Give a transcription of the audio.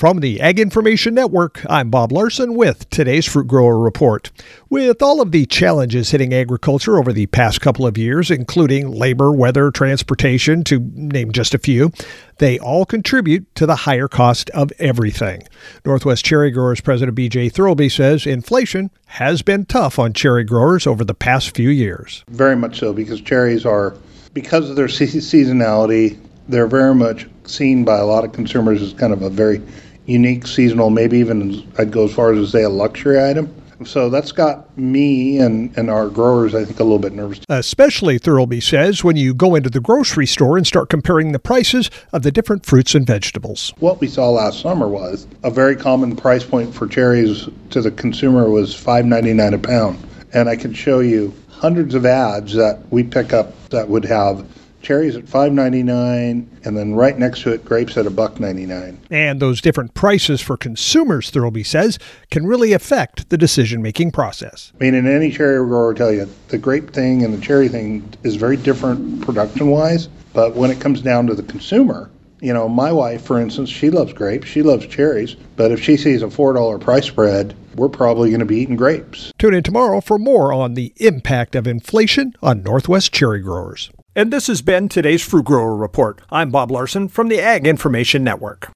From the Ag Information Network, I'm Bob Larson with today's Fruit Grower Report. With all of the challenges hitting agriculture over the past couple of years, including labor, weather, transportation, to name just a few, they all contribute to the higher cost of everything. Northwest Cherry Growers President BJ Thurlby says inflation has been tough on cherry growers over the past few years. Very much so, because cherries are, because of their seasonality, they're very much seen by a lot of consumers as kind of a very unique, seasonal, maybe even I'd go as far as to say a luxury item. So that's got me and, and our growers, I think, a little bit nervous. Especially, Thurlby says, when you go into the grocery store and start comparing the prices of the different fruits and vegetables. What we saw last summer was a very common price point for cherries to the consumer was $5.99 a pound. And I can show you hundreds of ads that we pick up that would have cherries at 5.99 and then right next to it grapes at a buck 99 and those different prices for consumers thurlby says can really affect the decision making process. I mean in any cherry grower will tell you the grape thing and the cherry thing is very different production wise but when it comes down to the consumer you know my wife for instance she loves grapes she loves cherries but if she sees a four dollar price spread we're probably going to be eating grapes. Tune in tomorrow for more on the impact of inflation on northwest cherry growers and this has been today's Fruit Grower Report. I'm Bob Larson from the Ag Information Network.